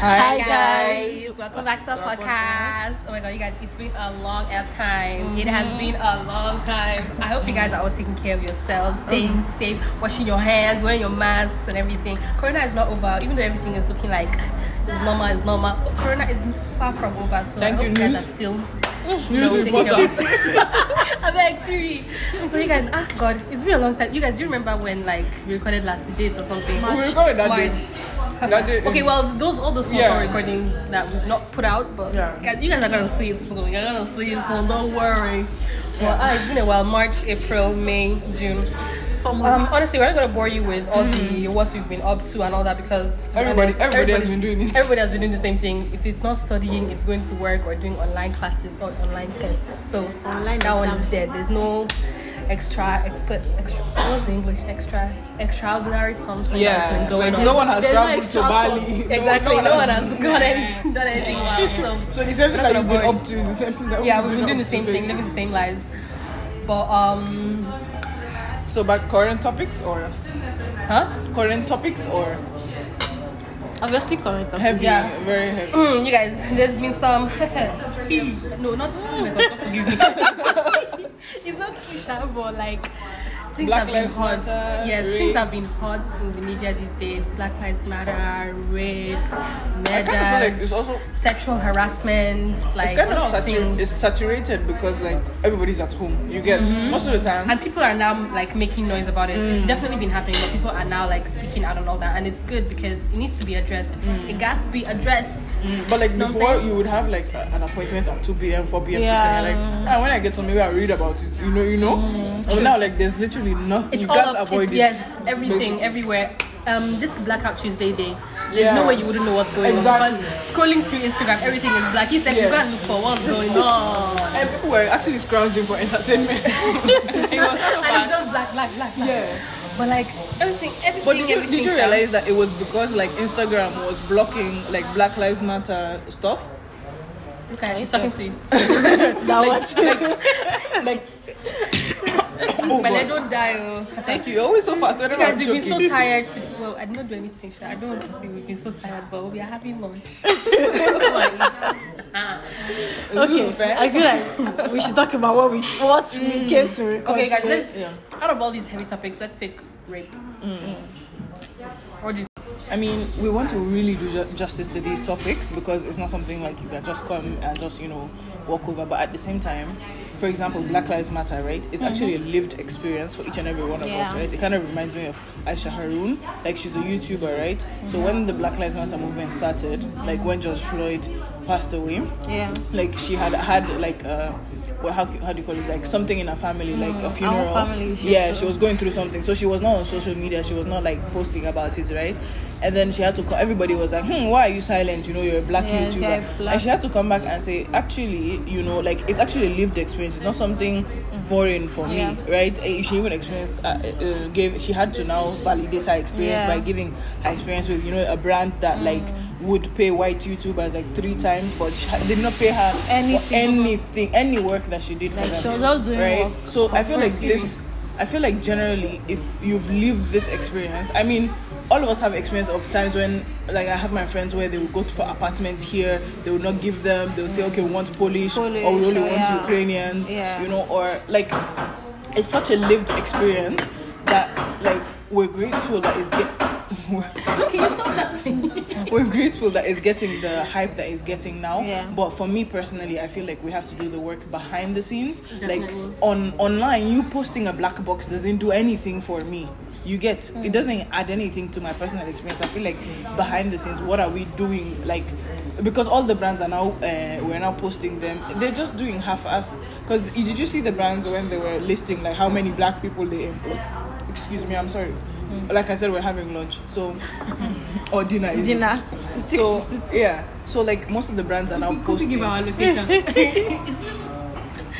Hi, guys. Welcome back to our podcast. Oh my god, you guys, it's been a long ass time. It has mm-hmm. been a long time. I hope you guys are all taking care of yourselves, mm-hmm. staying safe, washing your hands, wearing your masks and everything. Corona is not over, even though everything is looking like it's normal, it's normal. But Corona is far from over, so Thank I you, hope you guys news. are still News know, taking care reporter. of yourselves. I'm like free. So you guys, ah god, it's been a long time. You guys, do you remember when like we recorded last the dates or something? We recorded that March. day. That day. Okay, well, those all those small Yeah. recordings that we've not put out, but Yeah. guys, you guys are gonna see it soon. You're gonna see it soon. Don't worry. Well, ah, it's been a while. March, April, May, June. Um, honestly, we're not gonna bore you with all the what we've been up to and all that because Everybody- honest, everybody has been doing it. Everybody has been doing the same thing. If it's not studying, it's going to work or doing online classes or online tests. So Online that one is exams. there. There's no extra expert extra what's the English extra extraordinary something Yeah, going like on. no one has There's no traveled to Bali. Exactly. No, one has done anything, done anything wild. So, So the same thing We're that not you've been gonna up to is the same thing that yeah, we've we've been doing the same thing, living the same lives. But um, So back current topics or huh? current topics or Obviously, correct. heavy, Yeah. very heavy. Mm, you guys, there's been some. no, not tea. oh my God, God forgive me. it's not tea, sha, but like. Things Black have been hot. Matter, Yes, things have been hot in the media these days. Black Lives Matter, rape, I kind of like also sexual harassment, like it's kind of of satu- things. it's saturated because like everybody's at home. You get most of the time. and people are now like making noise about it. Mm. It's definitely been happening, but people are now like speaking out and all that, and it's good because it needs to be addressed. Mm. It has to be addressed. But like Know before, you would have like a, an appointment at 2 p.m., 4 p.m. Yeah. Like, ah, when I get home, maybe I'll read about it. You know, you know. But now, like, there's literally nothing. It's you can't up, avoid it. Yes, everything, Basically. everywhere. Um, this Blackout Tuesday day. There's Yeah. no way you wouldn't know what's going Exactly. on because scrolling through Instagram, everything is black. You said you Yeah. gotta look for what's going on, And people were actually scrounging for entertainment. it was so and bad. it's just black, black, black, black. Yeah. But like everything, everything, But did you, everything. did you realize that it was because like Instagram was blocking like Black Lives Matter stuff? Okay, she's talking to you. That was Like, Oh, but I don't die. Oh. thank you. You're always so fast. Whenever Guys, I'm we've been so tired. To, well, I did not do anything. Sha. I don't want to say we've been so tired, but we are having lunch. Come on. Okay. I feel like we should talk about what we what we mm. came to record. Okay, guys, today. let's. Yeah. Out of all these heavy topics, let's pick rape. Mm. What do you? I mean, we want to really do ju- justice to these topics because it's not something like you can just come and just, you know, walk over. But at the same time, for example, Black Lives Matter, right? It's actually a lived experience for each and every one of us, right? It kind of reminds me of Aysha Harun. Like, she's a YouTuber, right? So when the Black Lives Matter movement started, like when George Floyd passed away, Yeah. like she had had like uh well, how, how do you call it? Like something in her family like a funeral our family yeah she was going through something. So she was not on social media. She was not like posting about it right? And then she had to call everybody was like hmm why are you silent? You know you're a black Yeah, youtuber. had black- and she had to come back and say actually you know like it's actually a lived experience. It's not something foreign for me Yeah. right? Eh, she even experienced uh, uh, gave she had to now validate her experience Yeah. by giving her experience with you know a brand that like would pay white YouTubers like three times, but she did not pay her Anything. anything, any work that she did Like, she was just doing right. work So I feel like this. I feel like generally, if you've lived this experience, I mean, all of us have experience of times when, like, I have my friends where they will go for apartments here, they will not give them, they'll say, okay, we want Polish, or we only want yeah. Ukrainians, Yeah. you know, or like, it's such a lived experience that, like, we're grateful that it's get. Can you stop that? we're grateful that it's getting the hype that it's getting now. Yeah. But for me personally, I feel like we have to do the work behind the scenes. Like on online, you posting a black box doesn't do anything for me. You get Mm. it doesn't add anything to my personal experience. I feel like behind the scenes, what are we doing? Like because all the brands are now uh, we're now posting them. They're just doing half-assed. Because did you see the brands when they were listing like how many black people they employ? Excuse me, I'm sorry. Mm. Like I said, we're having lunch, so or dinner. is it? Dinner. Six So fifty. yeah, so like most of the brands are now Go to posting. give our location.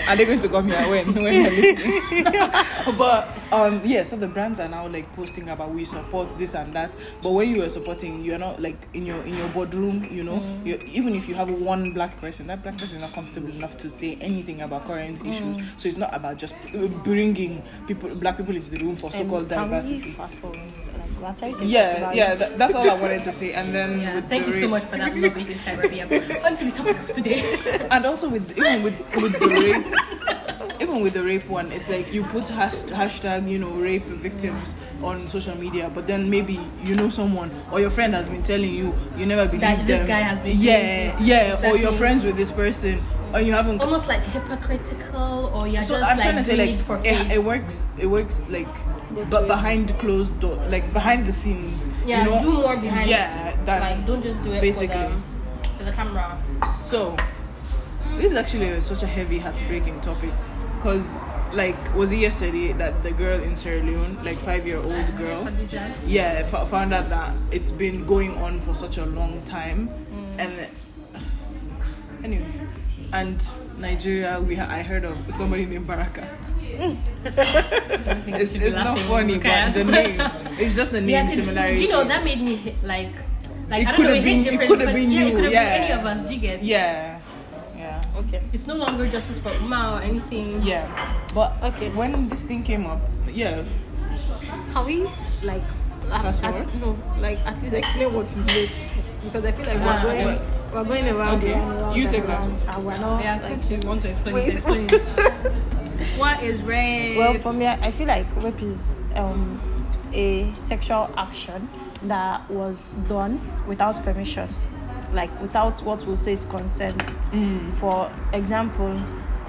Are they going to come here when when they're listening? but um yeah, so the brands are now like posting about we support this and that. But when you are supporting, you're not like in your in your boardroom, you know. you even if you have one black person, that black person is not comfortable enough to say anything about current issues. So it's not about just bringing people black people into the room for so-called diversity. fast forward? Like, We actually can talk yeah, yeah. That, that's all I wanted to say. And then Yeah, with thank the you so much for that lovely insight, Rabia. On to the topic of today. and also with even with with the rape even with the rape one it's like you put hash, hashtag you know rape victims on social media but then maybe you know someone or your friend has been telling you you never believe them. That this them guy has been doing yeah this. yeah or you're friends with this person or you haven't Almost like hypocritical, or you're so just I'm like trying to say like it for it, it works it works like Both but behind closed door like behind the scenes Yeah, you know do more behind. yeah that like don't just do it basically. for the, for the camera. So, this is actually a, such a heavy, heartbreaking topic because, like, was it yesterday that the girl in Sierra Leone, like five-year-old girl, yeah, f- found out that it's been going on for such a long time, mm. and anyway, and Nigeria, we ha- I heard of somebody named Barakat. It's, it's not funny, look but at. the name, it's just the name Yes, it, similarity. you know that made me hit, like, like It I don't could know, have it hit been- it different. could have but been yeah, you, it could have yeah. been any of us. Do you get? yeah, yeah. Okay. It's no longer justice for Uwa or anything. Yeah, but Okay. when this thing came up, yeah, Can we like at- Fast at- forward? no, like at least explain what is rape because I feel like Ah, we're going okay. We're going around Okay, around you and take that around, and we're not Yeah, like, since you want to explain Wait. it, explain it. what is rape? Well, for me, I I feel like rape is um, a sexual action that was done without permission, like without what we'll say is consent. For example,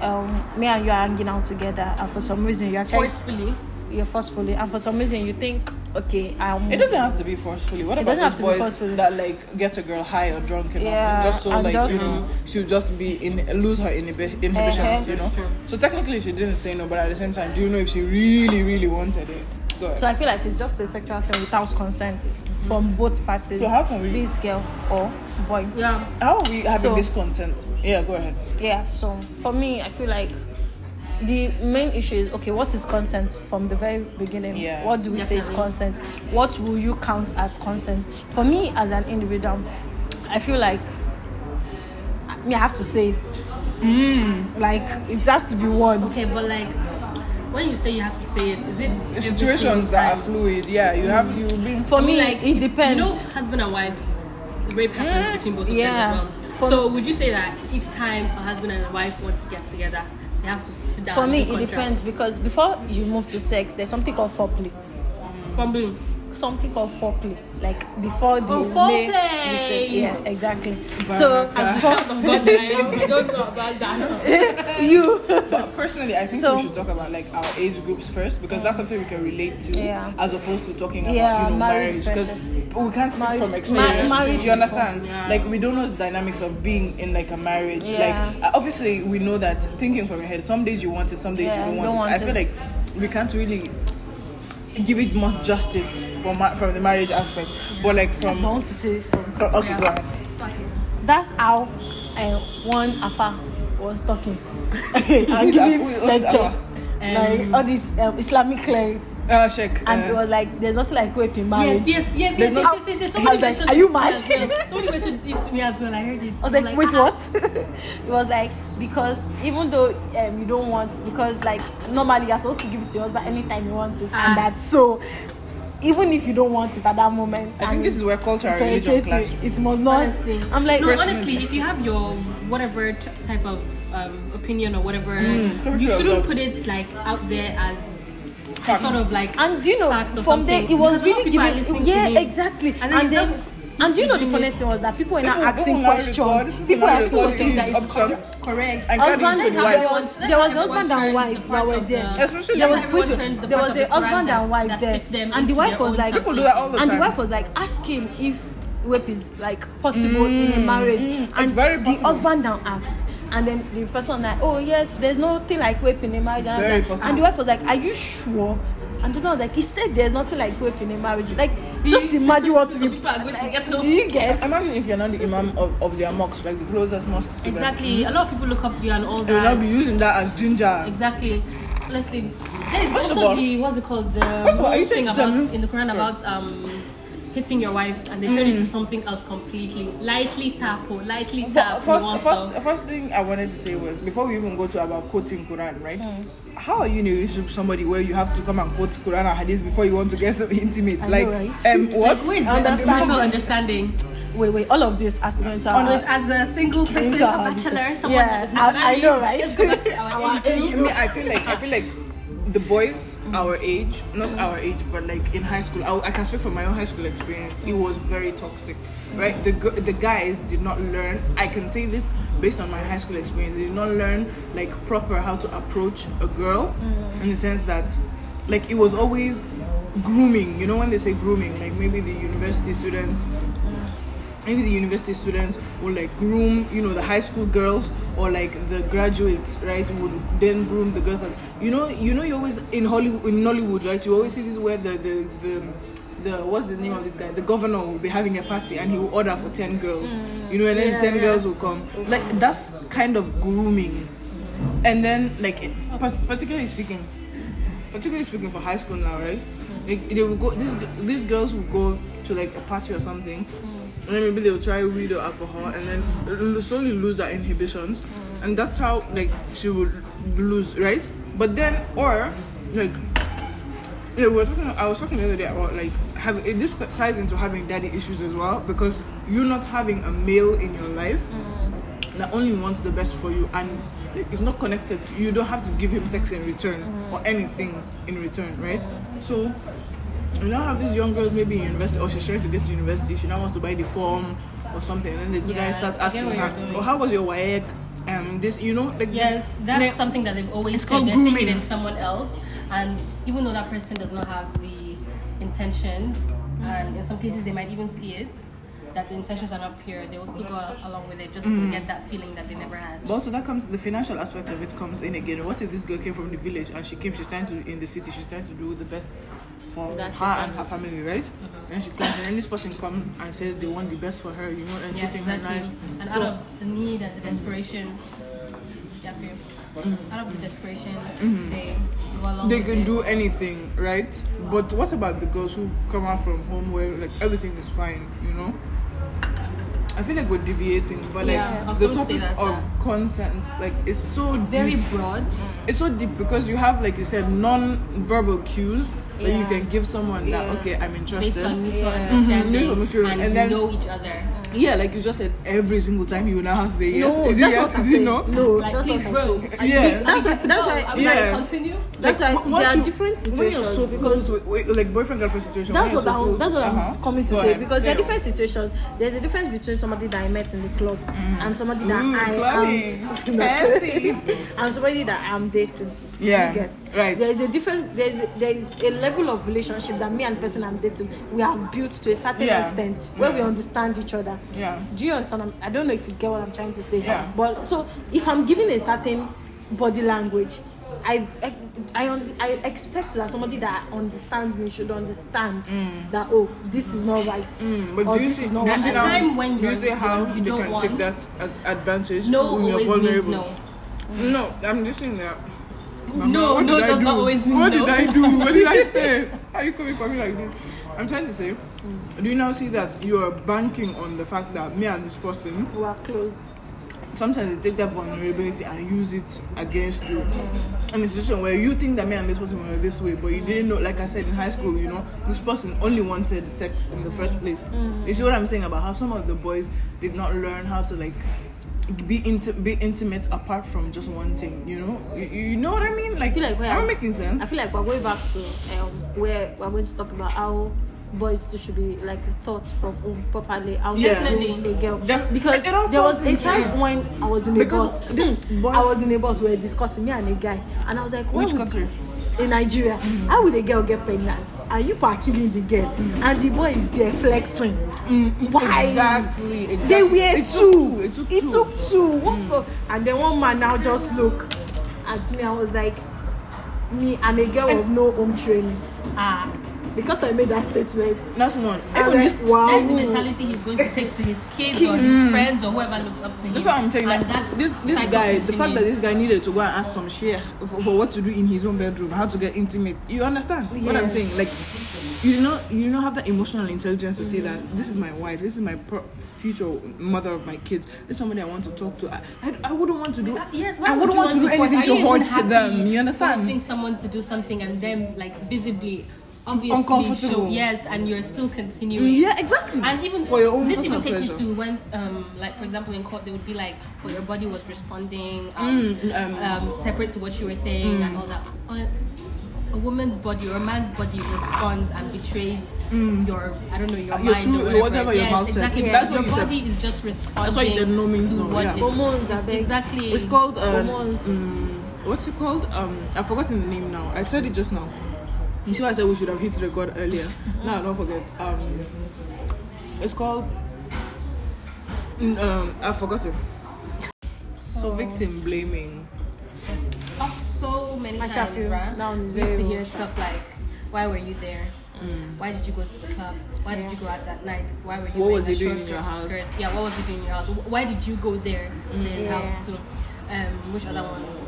um, me and you are hanging out together, and for some reason you actually forcefully. you're forcefully, and for some reason you think, okay, I'm. It doesn't have to be forcefully. What It about doesn't have those to be boys forcefully. that like get a girl high or drunk enough, Yeah, just so like just- you know she'll just be in lose her inhibi- inhibitions, Uh-huh. you know. So technically she didn't say no, but at the same time, do you know if she really, really wanted it? So I feel like it's just a sexual thing without consent from both parties. So how can we- be it girl or boy? Yeah. How are we having So- this consent? Yeah, go ahead. Yeah. So for me, I feel like the main issue is okay. What is consent from the very beginning? Yeah. What do we say is consent? What will you count as consent? For me, as an individual, I feel like I me, I have to say it. Hmm. Like it has to be once. Okay, but like when you say you have to say it, is it The situations that are fluid. Yeah, you have you mm. been. For me, like it depends. You know, husband and wife, the rape happens mm, between both of yeah. them as For- well. So would you say that each time a husband and a wife want to get together, they have to sit down? For me, it depends because before you move to sex, there's something called foreplay. From being something called foreplay, like before the Oh, main- foreplay! mistake- yeah, exactly. So I don't know about that. you, But personally, I think So- we should talk about like our age groups first because that's something we can relate to, Yeah. as opposed to talking about Yeah, you know marriage because we can't speak Married- from ma- experience. married Do you understand? Yeah. Like we don't know the dynamics of being in like a marriage. Yeah. Like uh, obviously we know that thinking from your head. Some days you want it, some days Yeah, you don't want don't it. want I feel it. like we can't really give it much justice from from the marriage aspect, but like I from, want to say something. from okay, go ahead. That's how uh, one afa was talking Who's giving lecture. Like all these um, Islamic clerics, Uh, Sheikh. and it was like there's nothing like rape in marriage. Yes, yes, yes, yes, no- yes, yes, yes. Somebody like, are you it to me mad? well. Somebody mentioned it to me as well. I heard it. I was like, I'm wait, ah, what? it was like because even though um, you don't want, because like normally you're supposed to give it to your husband anytime you want it, Ah. and that's so. Even if you don't want it at that moment, I think this is where culture and religion clash. it, it must not. Honestly, I'm like, no. Honestly, if you have your whatever t- type of um, opinion or whatever, Come you shouldn't put it like out there as Fact. sort of like. and do you know fact or from there it was Because a lot of really people are giving yeah exactly. And and, then then and do you know the doing funniest thing was that people were now People- asking people questions. record- people people now were asking record questions that it's option. cor- correct. And husband According to there wife. was there was a husband and wife that were there. the Especially there was wait, everyone turns the there was a husband and wife there. and the wife was like People do that all the time. and the wife was like ask him if rape is like possible in a mm. marriage. And the husband now asked and then the person like oh yes there's nothing like rape in a marriage and, Very that. and the wife was like are you sure and the man was like he said there's nothing like rape in a marriage like just imagine what we People are going to get do you get Imagine if you're not the imam of, of their mosque, like the closest mosque. to them. Exactly. A lot of people look up to you and all They will not be using that as ginger. Exactly. Honestly, there is First also the what's it called the of all, are you whole thing trying to tell about in the Quran Sorry. about um hitting your wife and they turn into something else completely. Lightly tap, or lightly tap. First, in one first, first thing I wanted to say was before we even go to about quoting Quran, right? Hmm. How are you in a relationship with somebody where you have to come and quote Quran and Hadith before you want to get so intimate? I like, know, right? um, what? Like, where's the Understand. mutual understanding? Wait, wait. All of this has to go into our. Always as a single person, Into a bachelor, someone Yeah, that is not I- I know, right? Let's go back to our, Our age. I feel like I feel like the boys our age, not our age, but like in high school, I, I can speak from my own high school experience. It was very toxic, right? The the guys did not learn. I can say this based on my high school experience. They did not learn like proper how to approach a girl, mm. in the sense that like it was always grooming. You know when they say grooming, like maybe the university students maybe the university students will like groom you know the high school girls or like the graduates right would then groom the girls that you know you know you always in hollywood in nollywood right you always see this where the the the the what's the name of this guy the governor will be having a party and he will order for 10 girls mm. you know and then Yeah, 10 yeah. girls will come like that's kind of grooming and then like it, particularly speaking particularly speaking for high school now, right? They, they will go. These these girls will go to like a party or something, mm. And then maybe they will try weed or alcohol, and then slowly lose their inhibitions, mm. and that's how like she would lose, right? But then or like. Yeah, we were talking. I was talking the other day about like having it. This ties into having daddy issues as well because you not having a male in your life mm. that only wants the best for you and it's not connected. You don't have to give him sex in return mm. or anything in return, right? So you now have these young girls maybe in university or she's trying to get to university. She now wants to buy the form or something, and then this guy starts asking her, "Oh, how was your WAEC?" Um, this you know, like Yes, that's Ne- something that they've always It's said. called They're grooming. in someone else, and even though that person does not have the intentions, and in some cases they might even see it, that the intentions are not pure, they will still go along with it just Mm. to get that feeling that they never had. But also that comes the financial aspect of it comes in again. What if this girl came from the village and she came, she's trying to in the city, she's trying to do the best for That her and her family, right? And she comes and this person comes and says they want the best for her, you know, and Yeah, treating exactly. her nice. And So- out of the need and the desperation, yeah, babe. out of the desperation, they go along Mm-hmm. they with can do anything, right? But what about the girls who come out from home where like everything is fine, you know? I feel like we're deviating, but like Yeah, the topic that, of yeah. consent, like it's so It's very broad. It's so deep because you have, like you said, non-verbal cues that you can give someone that okay, I'm interested. Based interested. on mutual Yeah. understanding Mhm, and, and then- know each other. Yeah, like you just said, every single time you will now have to say yes. No, is it yes? Is it no? No, Like, that's please, what I'm saying. you- Yeah. we That's what- that's why- yeah. gonna continue? That's why Like, there once are you- different situations so because with, with, like boyfriend girlfriend situation. that's what so close- that's what uh-huh. I'm coming to Go say ahead, because there are different situations. There's a difference between somebody that I met in the club and somebody that Ooh, I am and somebody that I'm dating. Yeah, You get right. There is a difference. There is there is a level of relationship that me and the person I'm dating we have built to a certain Yeah. extent where we understand each other. Yeah. Do you understand? I'm- I don't know if you get what I'm trying to say. Yeah. But so if I'm giving a certain body language, I I I, I expect that somebody that understands me should understand that oh this is not right. Mm, but or do you this see, is not do you see I time when do you you're- see how you they don't can want- take that as advantage No when you're always vulnerable? means no. No, I'm just saying that. No, what no did I not always mean What no. did I do? What did I say? How are you coming for me like this? I'm trying to say, do you now see that you are banking on the fact that me and this person We are close. sometimes they take that vulnerability and use it against you I'm in a situation where you think that me and this person were this way, but you didn't know. Like I said in high school, you know, this person only wanted sex in the first place. Mm. You see what I'm saying about how some of the boys did not learn how to like be inti- be intimate apart from just one thing. You know, you, you know what I mean? Like, I feel like we am I making sense? I feel like we're going back to um, where we're going to talk about how boys too should be like thought from home properly. How Yeah. with a girl Def- because there was a time it. when I was in a Because bus. this Hmm. boy- I was in a bus. We were discussing me and a guy, and I was like, Which would- country? In Nigeria, how would a girl get pregnant? And you are killing the girl, and the boy is there flexing. Why? Exactly, exactly. They were It took two. two, it took It two. took two. What's up? And then one man now just look at me. I was like, me and a girl of no home training. Ah, because I made that statement. That's one. I Even was this, like, wow. That's the mentality he's going to take to his kids or his friends or whoever looks up to him. That's what I'm saying. And Like, this this cycle guy, the fact that this guy needed to go and ask some sheikh for, for what to do in his own bedroom, how to get intimate. You understand what I'm saying? Like, you know, you do not have that emotional intelligence to say that this is my wife, this is my pro- future mother of my kids, this is somebody I want to talk to. I, I, I wouldn't want to do. Uh, yes, why I would wouldn't you want to do anything to hurt them. You understand? Forcing someone to do something and them like visibly, obviously, Uncomfortable. show yes, and you're still continuing. Yeah, exactly. And even for your own this even takes pleasure. you to when, um, like for example, in court, they would be like, "But your body was responding, um, Mm, um, um, separate to what you were saying, and all that." Uh, A woman's body or a man's body responds and betrays your, I don't know, your your mind true- or whatever. whatever your yes, mouth said. exactly. Yeah. That's your what you said. body is just responding. That's why you said no means to no, what yeah. Hormones, I. Exactly. It's called um, Hormones. mm, what's it called? Um, I've forgotten the name now. I said it just now. You see why I said we should have hit record earlier. no, don't forget. Um, it's called. Mm, Um, I've forgotten. So victim blaming. Of so many I times, shall feel right? that one is we used to hear stuff like, "Why were you there? Mm. Why did you go to the club? Why did you go out at night? Why were you? What wearing was a he doing short in your skirt- house? skirt? Yeah, what was he doing in your house? Why did you go there to his Yeah. house too? Um, which other ones?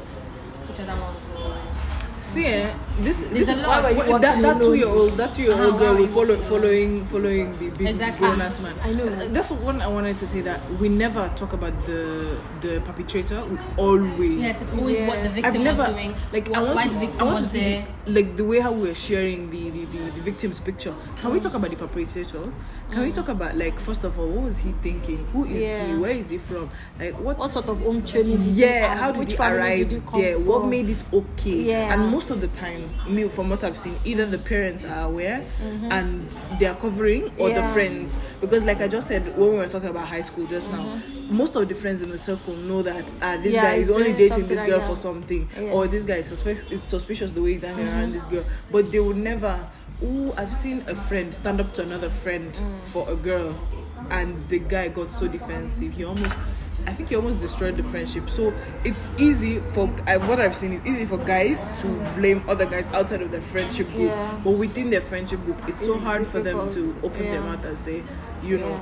Which other ones? See, eh, this this a is lot. Why what- that that two year old that two year Uh-huh, old girl were will follow following following the big Exactly. grown ass man. I know. Uh, That's one I wanted to say that we never talk about the the perpetrator. We always Yes, it's always what the victim I've never was doing. like what, I want to the I victim want to see there. the, like the way how we're sharing the, the, the, the victim's picture. Can we talk about the perpetrator? Can we talk about like first of all what was he thinking? Who is he? Where is he from? Like what What sort of home training yeah, how did family arrive did you come there? What made it okay? Yeah. And most of the time, me from what I've seen, either the parents are aware and they are covering, or the Mm-hmm. Friends. Because, like I just said when we were talking about high school just now, most of the friends in the circle know that uh, this Mm-hmm. Yeah, guy is only dating this like girl that. for something, Yeah. or this guy is, suspect- is suspicious the way he's hanging around this girl. But they would never. Oh, I've seen a friend stand up to another friend Mm. for a girl, and the guy got so defensive. He almost I think he almost destroyed the friendship. So it's easy for I, what I've seen. is easy for guys to blame other guys outside of their friendship group, Yeah. but within their friendship group, it's, so It's hard for them to difficult. open their mouth and say, you know,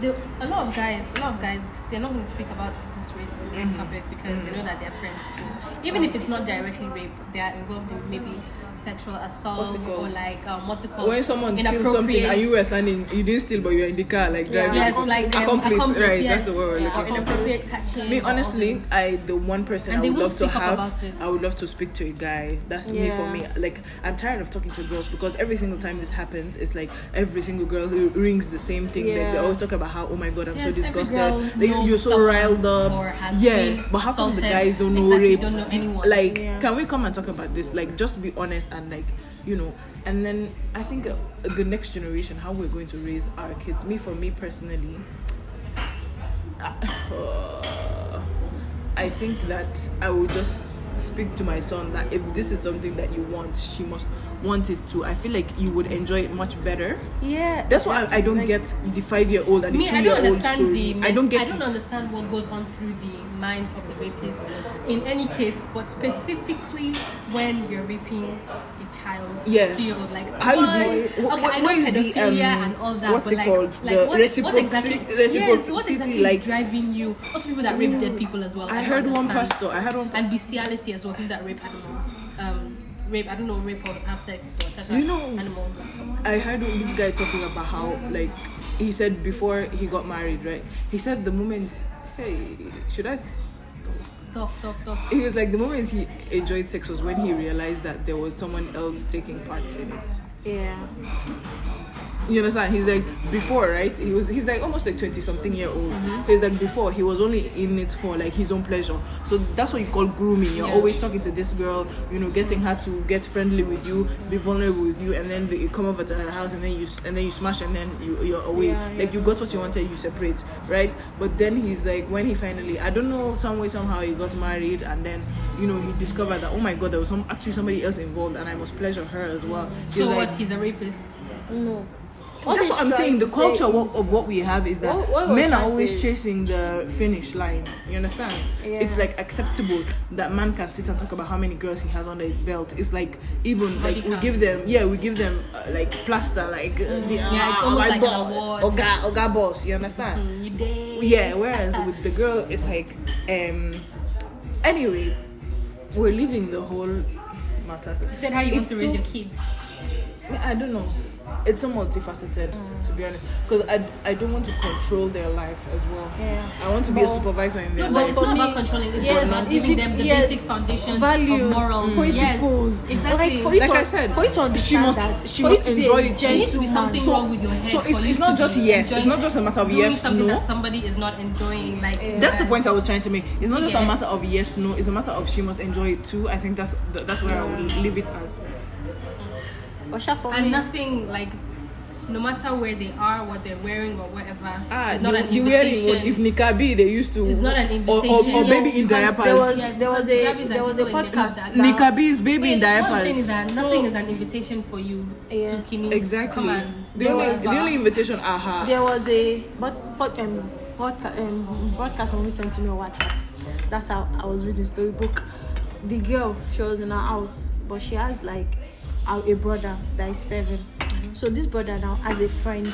the, a lot of guys, a lot of guys, they're not going to speak about this rape, Mm-hmm. topic because they know that they're friends too. Even if it's not directly rape, they are involved in maybe sexual assault or like um, what's it called? when someone steals something and you were standing, you didn't steal, but you were in the car, like Yeah. driving. Yes, like um, accomplice, right? yes, That's the word we're or looking for. inappropriate touching. Me honestly. I the one person And I would love to have. I would love to speak to a guy. That's me for me. Like I'm tired of talking to girls because every single time this happens, it's like every single girl who rings the same thing. Like, they always talk about how oh my god I'm so Yes, every disgusted. Like, you're so someone riled up. Or has Yeah, been but how come the guys don't know Exactly, rape? don't know anyone. Like, Yeah. can we come and talk about this? Like, just be honest and like you know. And then I think uh, the next generation, how we're going to raise our kids. Me, for me personally, I think that I will just speak to my son that if this is something that you want, she must want to. I feel like you would enjoy it much better. Yeah. That's why I, I don't Like, get the five year old and the two year old understand story. the. I don't get I don't it. understand what goes on through the minds of the rapist. In any case, but specifically when you're raping a child, Yeah. two year old, like How is why- the- wh- okay, I wh- know where is the, um, and all that. what's but it like, called? Like The what, reciproci- what exactly? Yes, what exactly like- is driving you? Also, people that rape dead people as well. I don't heard one pastor. I heard one. and bestiality as well. People that rape animals. Um, rape. I don't know rape or have sex, but you know- animals. I heard this guy talking about how, like, he said before he got married, right? He said the moment, hey, should I? Talk, talk, talk. He was like, the moment he enjoyed sex was when he realized that there was someone else taking part in it. Yeah. You understand? He's like before, right? He was he's like almost like twenty something year old. Mm-hmm. He's like before he was only in it for like his own pleasure. So that's what you call grooming. You're Yeah. always talking to this girl, you know, getting her to get friendly with you, be vulnerable with you, and then they come over to her house and then you and then you smash and then you you're away. Yeah, Like you got what you wanted, you separate, right? But then he's like when he finally I don't know some way somehow he got married and then you know he discovered that oh my god there was some actually somebody else involved and I must pleasure her as well. He's So like, what? He's a rapist. No. That's what I'm saying. The culture of, of what we have is that What- what men are always chasing the finish line. You understand? Yeah. It's like acceptable that man can sit and talk about how many girls he has under his belt. It's like even Body like we give them, yeah, we give them uh, like plaster, like uh, the, Yeah, it's almost like an award. Oga, Oga boss. You understand? Mm, you did. Yeah. Whereas with the girl, it's like um. Anyway, we're leaving the whole matter. You said how you want It's to raise so- your kids. I don't know. It's so multifaceted to be honest because I, I don't want to control their life as well Yeah. i want to be a supervisor in their No, but life it's not about controlling. It's yes, just about giving if- them the yes, basic foundations values, of morals, mm. principles. Yes, exactly. Like for you Like to, I said, for you to she understand must- that, she must to enjoy a it. there needs to be something So- wrong with your head. so it's- it's not just yes, it's not just a matter of doing yes, something no. that somebody is not enjoying. Like that's the point i was trying to make it's not just a matter of yes no it's a matter of she must enjoy it too i think that's th- that's where i will leave it as Osha for and me, nothing like. No matter where they are, what they're wearing, or whatever, ah it's the, an the wearing if nikabi they used to It's not an or, or, invitation. or baby in diapers there was Yes, there was a there was a people in the group podcast. that- that- Nikabi is baby in diapers. What I'm saying is that So- nothing is an invitation for you Yeah. to kini exactly. come and The only, was- the only invitation, aha. there was a but but um podcast um broadcast mommy sent to me on WhatsApp. That's how I was reading storybook. The girl she was in her house, but she has like a, a brother that is 7 So this brother now has a friend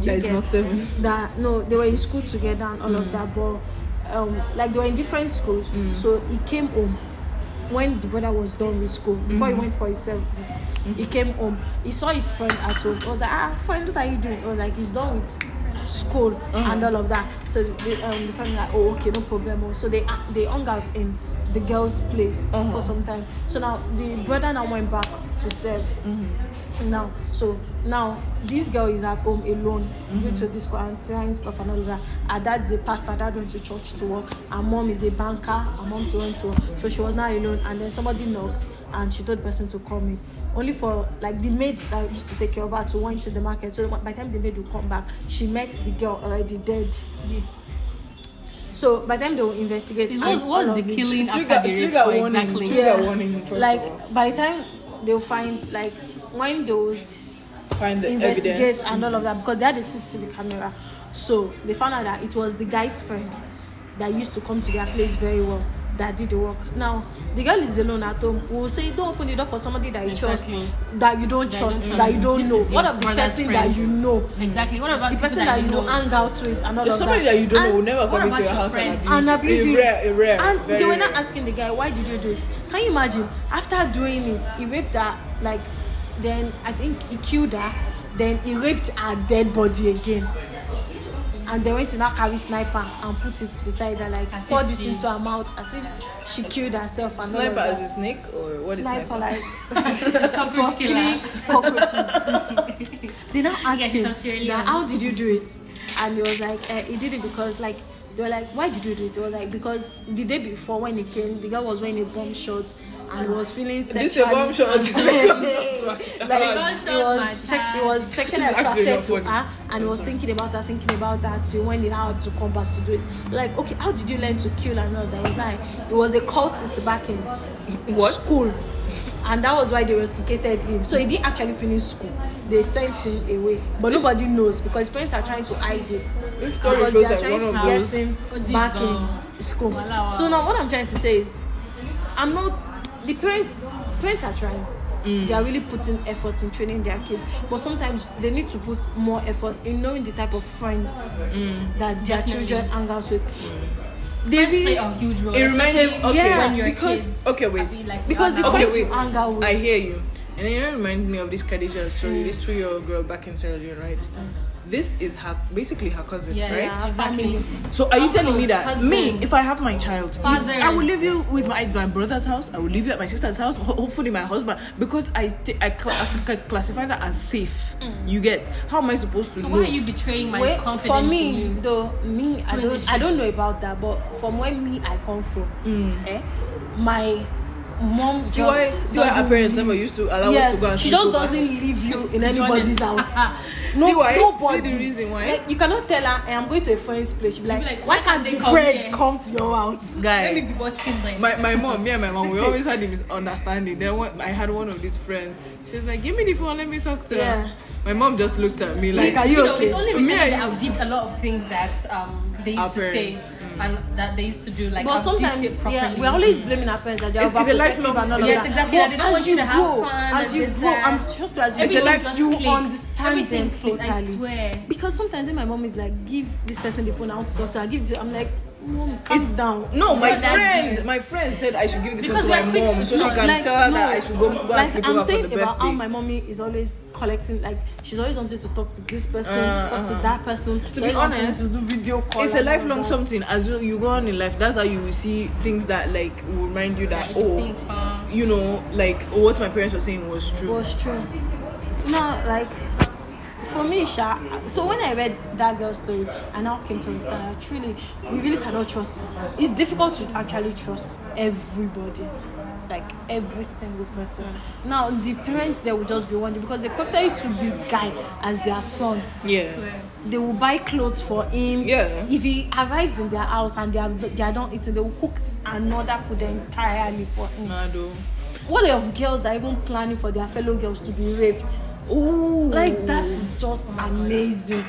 That is get- not seven. that no they were in school together and all of that but um like they were in different schools. So he came home when the brother was done with school before he went for his service. He came home. He saw his friend at home. He was like ah friend what are you doing? He was like he's done with school and all of that. So the, um, the friend was like oh okay no problem. So they uh, they hung out in the girl's place Uh-huh. for some time. So now the brother now went back to serve now so now this girl is at home alone due to this quarantine stuff and all that. Her dad is a pastor dad went to church to work. Her mom is a banker her mom to went to work. So she was now alone. And then somebody knocked and she told the person to come in. Only for like the maid that used to take care of her to went to the market. So by the time the maid would come back she met the girl already dead so by the time they will investigate It's what's- the killing Trigger, after the trigger warning. exactly. Trigger Yeah. warning. First like all. by the time they'll find like when they would find the investigate evidence. and all of that because they had a CCTV camera. So they found out that it was the guy's friend that used to come to their place very well that did the work. Now the girl is alone at home. We will say don't open the door for somebody that you Exactly. trust, that you don't That you trust, don't that you don't know. What of the person that you know? Exactly. What about The person that that you know hang out with and all There's of somebody that. that you don't know And- will never come into about your your house and friend? abuse and you. abuse A you. rare, a rare, And they were rare. not asking the guy, why did you do it? Can you imagine? After doing it, he raped her, like, then I think he killed her, then he raped her dead body again. And they went to now carry sniper and put it beside her, like, As poured it she- into her mouth as if she killed herself. And all Sniper of as that. a snake or what is sniper, sniper? like, It's cockroach killer. cockroaches. they now asked Yeah, he's him, from Sierra how did you do it? And he was like, eh, he did it because, like, they were like, why did you do it? He was like, because the day before when he came, the guy was wearing a bomb shot and he was feeling sexually. This a bomb shot, like he was, sec- he was sexually attracted to her and he I'm was sorry. thinking about her, thinking about that till when he now had to come back to do it. Like, okay, how did you learn to kill and all that? He's like, he was a cultist back in What? school. And that was why they rusticated him. So he didn't actually finish school. They sent him away. But nobody knows because his parents are trying to hide it. This story Because feels they are trying one to of get those. him Oh, back in school. So now what I'm trying to say is I'm not the parents parents are trying. They are really putting effort in training their kids, but sometimes they need to put more effort in knowing the type of friends that their Definitely. children hang out with. They play a huge role. It reminds me- okay. Yeah, when you're because- kids. Okay, wait. Like Because the Okay, wait. hang with. I hear you. And it reminds me of this Khadija story, this mm. two year old girl back in Sierra Leone, right? Mm. This is her basically her cousin, Yeah, right? Yeah, exactly. family. So are you telling me that Uncles, me, if I have my child, you- fathers. I will leave you with my, my brother's house. I will leave you at my sister's house. Ho- hopefully, my husband, because I ta- I classify that as safe. You get? How am I supposed to So know? why are you betraying my Wait, confidence for in me you? though me i don't i don't know about that but from where me i come from eh, my mom see just why? See why our parents leave- never used to allow us to go and she just over. doesn't leave you in anybody's honest. house See why? See nobody. the reason why? like you cannot tell her hey, i'm going to a friend's place she'll be like, be like, why why can't can't they the come friend here?" come to your house Let me be watching them. my, my mom, me and my mom, we always had a misunderstanding. Then one, I had one of these friends. She's like, "Give me the phone, let me talk to Yeah. her." My mom just looked at me like, Like, are you you know, okay? it's only Me recently and that I've dipped a lot of things that um, they used Our to parents, say and that they used to do. Like, but sometimes it yeah, we're always blaming our parents that they're It's- it's a overprotective lifelong- and Yes, exactly, But that they don't as want you you to have grow, fun as you grow. I'm trust you as you It's grow, life- just you clicked. Understand Everything them clicked, I swear. Because sometimes when my mom is like, give this person the phone, I want to talk to her, give it to I'm like, mom, calm It's- down. No, my Because friend, good. my friend said I should give the Because phone to my we are quick mom to so she can Like, tell her no, that I should go, go and like sleep I'm over for saying the about how my mommy is always collecting like she's always wanted to talk to this person, Uh, talk to uh-huh. that person. To She's be honest, to do video call. it's a lifelong that. something as you, you go on in life that's how you will see things that like will remind you that You oh it's fun. you know like what my parents were saying was true was true. No, like for me, Sha. So when I read that girl's story, I now came to understand that truly, we really cannot trust. It's difficult to actually trust everybody, like every single person. Now the parents they will just be wondering because they probably to this guy as their son. yeah They will buy clothes for him. Yeah. If he arrives in their house and they have they are not eating, they will cook another food entirely for him. Nado. Oh. What of girls that are even planning for their fellow girls to be raped? Ooh. Like that is just amazing.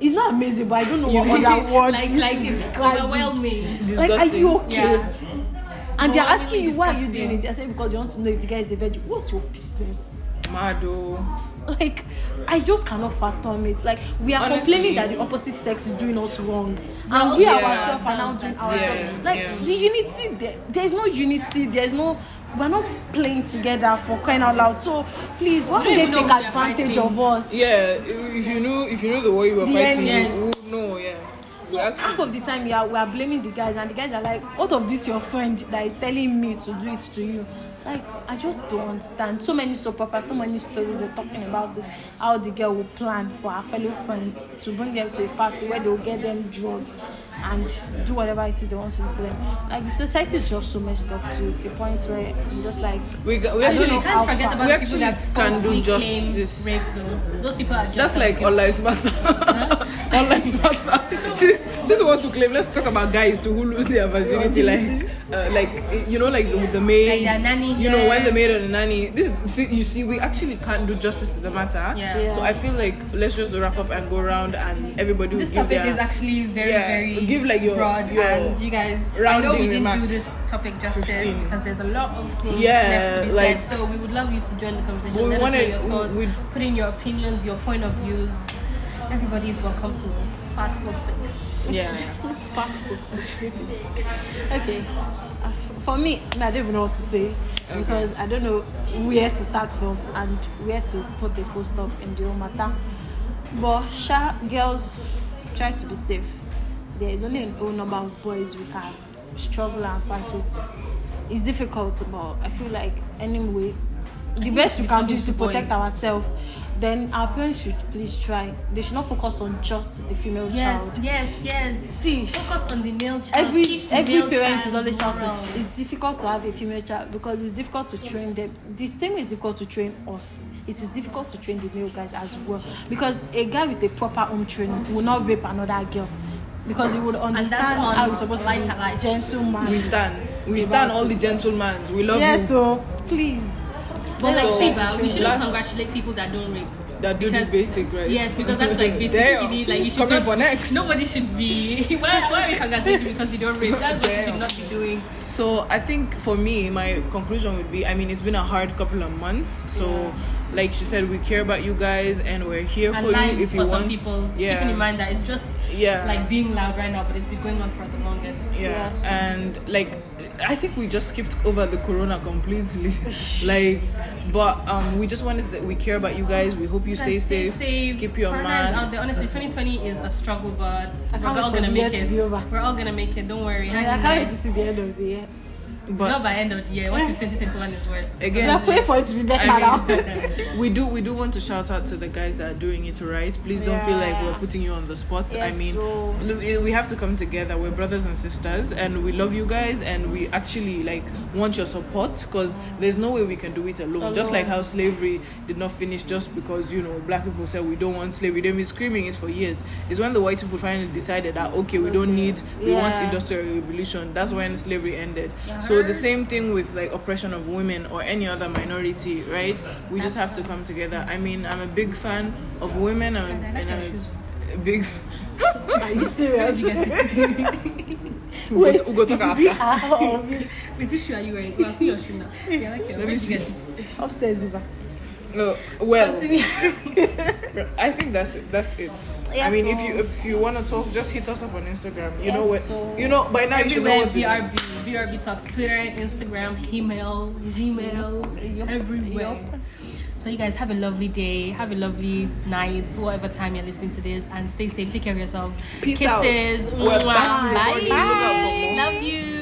It's not amazing, but I don't know You what other words like to like it's describe it. overwhelming. Like, are you okay? Yeah. And they're asking you why are you disgusting. doing it. I say because you want to know if the guy is a virgin. What's your business? Mado. Like, I just cannot fathom it. Like, we are Honestly. complaining that the opposite sex is doing us wrong, and we yeah. ourselves are now doing ourselves. Yeah, like, yeah. the unity there, there's no unity. There's no. We're not playing together for crying out loud. So please, why We would don't they know take advantage of us? Yeah, if you knew if you knew the way you were The fighting, yes. you would know. Yeah. So half of the time we are we are blaming the guys and the guys are like, what of this your friend that is telling me to do it to you? Like I just don't understand. So many soap operas, so many stories are talking about it. How the girl will plan for her fellow friends to bring them to a party where they will get them drugged and do whatever it is they want to do to them. Like the society is just so messed up to the point where I'm just like we got, we actually You can't forget far. about We the people that can do claim justice. rape though. Those people are just that's like all guilty. Lives matter. all lives matter. Since this is what to claim, let's talk about guys too who lose their virginity, like, uh, like you know, like with the maid, Like nanny, you know, when the yes. maid or the nanny. This see, you see, we actually can't do justice to the matter. Yeah. Yeah. So I feel like let's just wrap up and go around, and everybody will This give topic their is actually very, Yeah, very give, like, your- broad, your and you guys. I know we didn't do this topic justice 15. because there's a lot of things Yeah, left to be like- said. So we would love you to join the conversation. We Let us know wanted- your we- thoughts. we- put in your opinions, your point of views. Everybody is welcome to Spark Spokesman. yeah. Sparks books. okay. Uh, For me, I don't even know what to say because I don't know where to start from and where to put a full stop in the whole matter. But sha girls try to be safe. There is only an old number of boys we can struggle and fight with. It's difficult, but I feel like anyway, the best we can do is to protect ourselves. Then our parents should please try. They should not focus on just the female Yes, child. yes, yes. See, Focus on the male child. every Teach the every male parent child is always shouting morals. it's difficult to have a female child because it's difficult to train them the same it's difficult to train us it is difficult to train the male guys as well because a guy with a proper home training will not rape another girl because he would understand how he's supposed to be light. gentleman We stand. We stand all the gentlemen. We love yeah you. so please But like So, we shouldn't congratulate people that don't rape. that do the basic right. Yes, because that's like basic. Damn. You need, like you should Coming not, for next. Nobody should be. Why, why are we congratulating you because you don't rape? That's what you should not be doing. So I think for me, my conclusion would be: I mean, it's been a hard couple of months. So, like she said, we care about you guys, and we're here And for you if for you some want. people. Yeah. Keeping in mind that it's just Yeah. like being loud right now, but it's been going on for the longest. yeah, Yes. and like I think we just skipped over the corona completely. like, but um, we just wanted to say we care about you guys. We hope you stay stay safe. safe. Keep your Corona's out mask. there. Honestly, 2020 is a struggle, but we're all gonna make it. We're all gonna make it. Don't worry. I, I can't wait to see the end of the year But Not by end of the year. What if 2021 is worse? Again, we are praying for it to be better I now we do we do want to shout out to the guys that are doing it right. Please don't feel like we're putting you on the spot. I mean, so- eh, we have to come together. We're brothers and sisters, and we love you guys, and we actually like want your support because there's no way we can do it alone. Just like how slavery did not finish just because you know black people said we don't want slavery. They've been screaming it for years. It's when the white people finally decided that okay, we don't need, we want industrial revolution. That's when slavery ended. Yeah. So the same thing with like oppression of women or any other minority, right? We just have to come together. I mean, I'm a big fan of women, I'm, And I like and your I'm a big. are you serious We'll we'll go talk after. her or me? Wait, which shoe are you wearing? I've seen your shoe now. Yeah, I like it. Let me Where did you see. upstairs Eva. No, well, I think that's it. That's it. Yeah, I mean, if you if you want to talk, just hit us up on Instagram. You Yes, know what? so- you know by now you should know what to do. BRB, BRB talks Twitter, Instagram, email, Gmail, everywhere. Yup. So you guys have a lovely day, have a lovely night, whatever time you're listening to this, and stay safe. Take care of yourself. Peace out. Kisses. We're back to Mwah. recording. Look out for more. Love you.